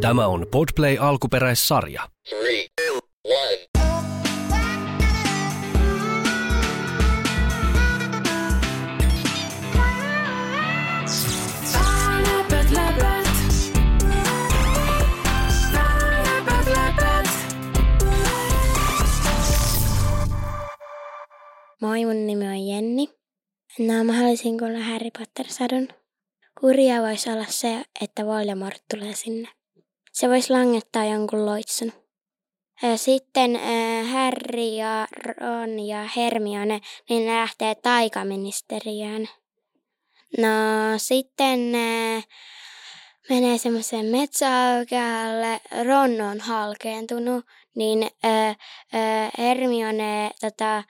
Tämä on Podplay alkuperäissarja. Three, two. Moi, mun nimi on Jenni. No, mä haluaisin kuulla Harry Potter-sadun. Kurjaa voisi olla se, että Voldemort tulee sinne. Se voisi langettaa jonkun loitsun. Sitten Harry ja Ron ja Hermione, niin ne lähtee taikaministeriöön. No sitten äh, menee semmoiseen metsäaukealle, Ron on halkeentunut, niin Hermione tota,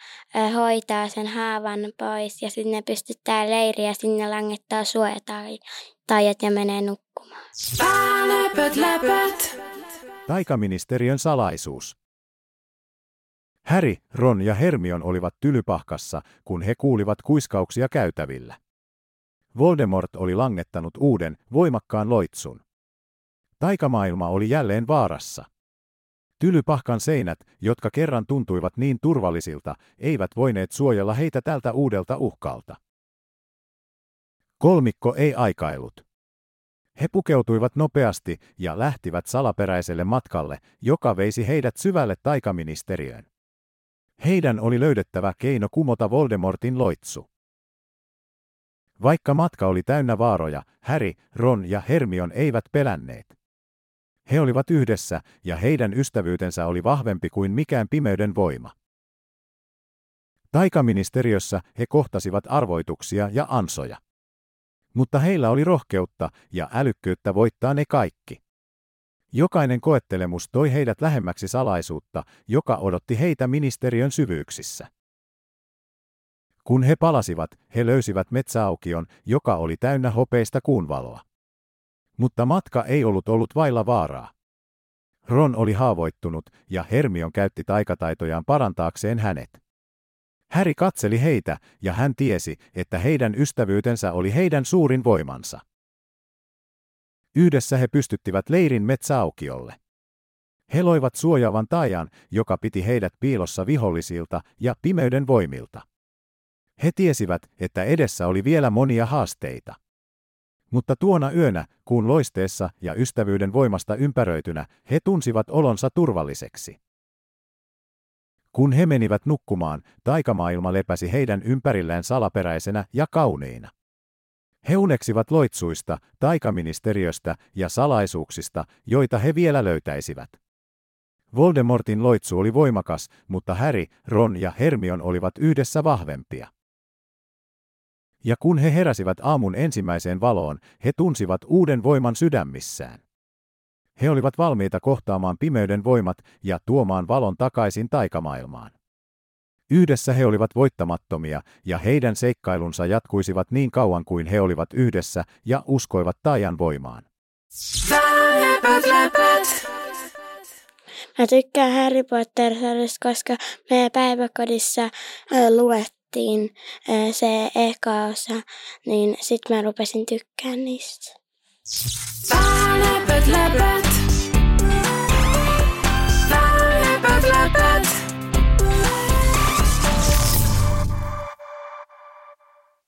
hoitaa sen haavan pois ja sitten ne pystyttää leiriä sinne langettaa suojatajat ja menee nukkumaan. Läpöt, läpöt. Taikaministeriön salaisuus. Häri, Ron ja Hermion olivat tylypahkassa, kun he kuulivat kuiskauksia käytävillä. Voldemort oli langettanut uuden, voimakkaan loitsun. Taikamaailma oli jälleen vaarassa. Tylypahkan seinät, jotka kerran tuntuivat niin turvallisilta, eivät voineet suojella heitä tältä uudelta uhkalta. Kolmikko ei aikailut. He pukeutuivat nopeasti ja lähtivät salaperäiselle matkalle, joka veisi heidät syvälle taikaministeriöön. Heidän oli löydettävä keino kumota Voldemortin loitsu. Vaikka matka oli täynnä vaaroja, Harry, Ron ja Hermion eivät pelänneet. He olivat yhdessä, ja heidän ystävyytensä oli vahvempi kuin mikään pimeyden voima. Taikaministeriössä he kohtasivat arvoituksia ja ansoja. Mutta heillä oli rohkeutta ja älykkyyttä voittaa ne kaikki. Jokainen koettelemus toi heidät lähemmäksi salaisuutta, joka odotti heitä ministeriön syvyyksissä. Kun he palasivat, he löysivät metsäaukion, joka oli täynnä hopeista kuunvaloa. Mutta matka ei ollut ollut vailla vaaraa. Ron oli haavoittunut ja Hermion käytti taikataitojaan parantaakseen hänet. Häri katseli heitä ja hän tiesi, että heidän ystävyytensä oli heidän suurin voimansa. Yhdessä he pystyttivät leirin metsäaukiolle. He loivat suojaavan taajan, joka piti heidät piilossa vihollisilta ja pimeyden voimilta. He tiesivät, että edessä oli vielä monia haasteita. Mutta tuona yönä, kuun loisteessa ja ystävyyden voimasta ympäröitynä, he tunsivat olonsa turvalliseksi. Kun he menivät nukkumaan, taikamaailma lepäsi heidän ympärillään salaperäisenä ja kauneina. He uneksivat loitsuista, taikaministeriöstä ja salaisuuksista, joita he vielä löytäisivät. Voldemortin loitsu oli voimakas, mutta Harry, Ron ja Hermion olivat yhdessä vahvempia. Ja kun he heräsivät aamun ensimmäiseen valoon, he tunsivat uuden voiman sydämissään. He olivat valmiita kohtaamaan pimeyden voimat ja tuomaan valon takaisin taikamaailmaan. Yhdessä he olivat voittamattomia, ja heidän seikkailunsa jatkuisivat niin kauan kuin he olivat yhdessä ja uskoivat taajan voimaan. Mä tykkään Harry potter koska meidän päiväkodissa luet luettiin se eka osa, niin sitten mä rupesin tykkään niistä. Barnabet, labbet.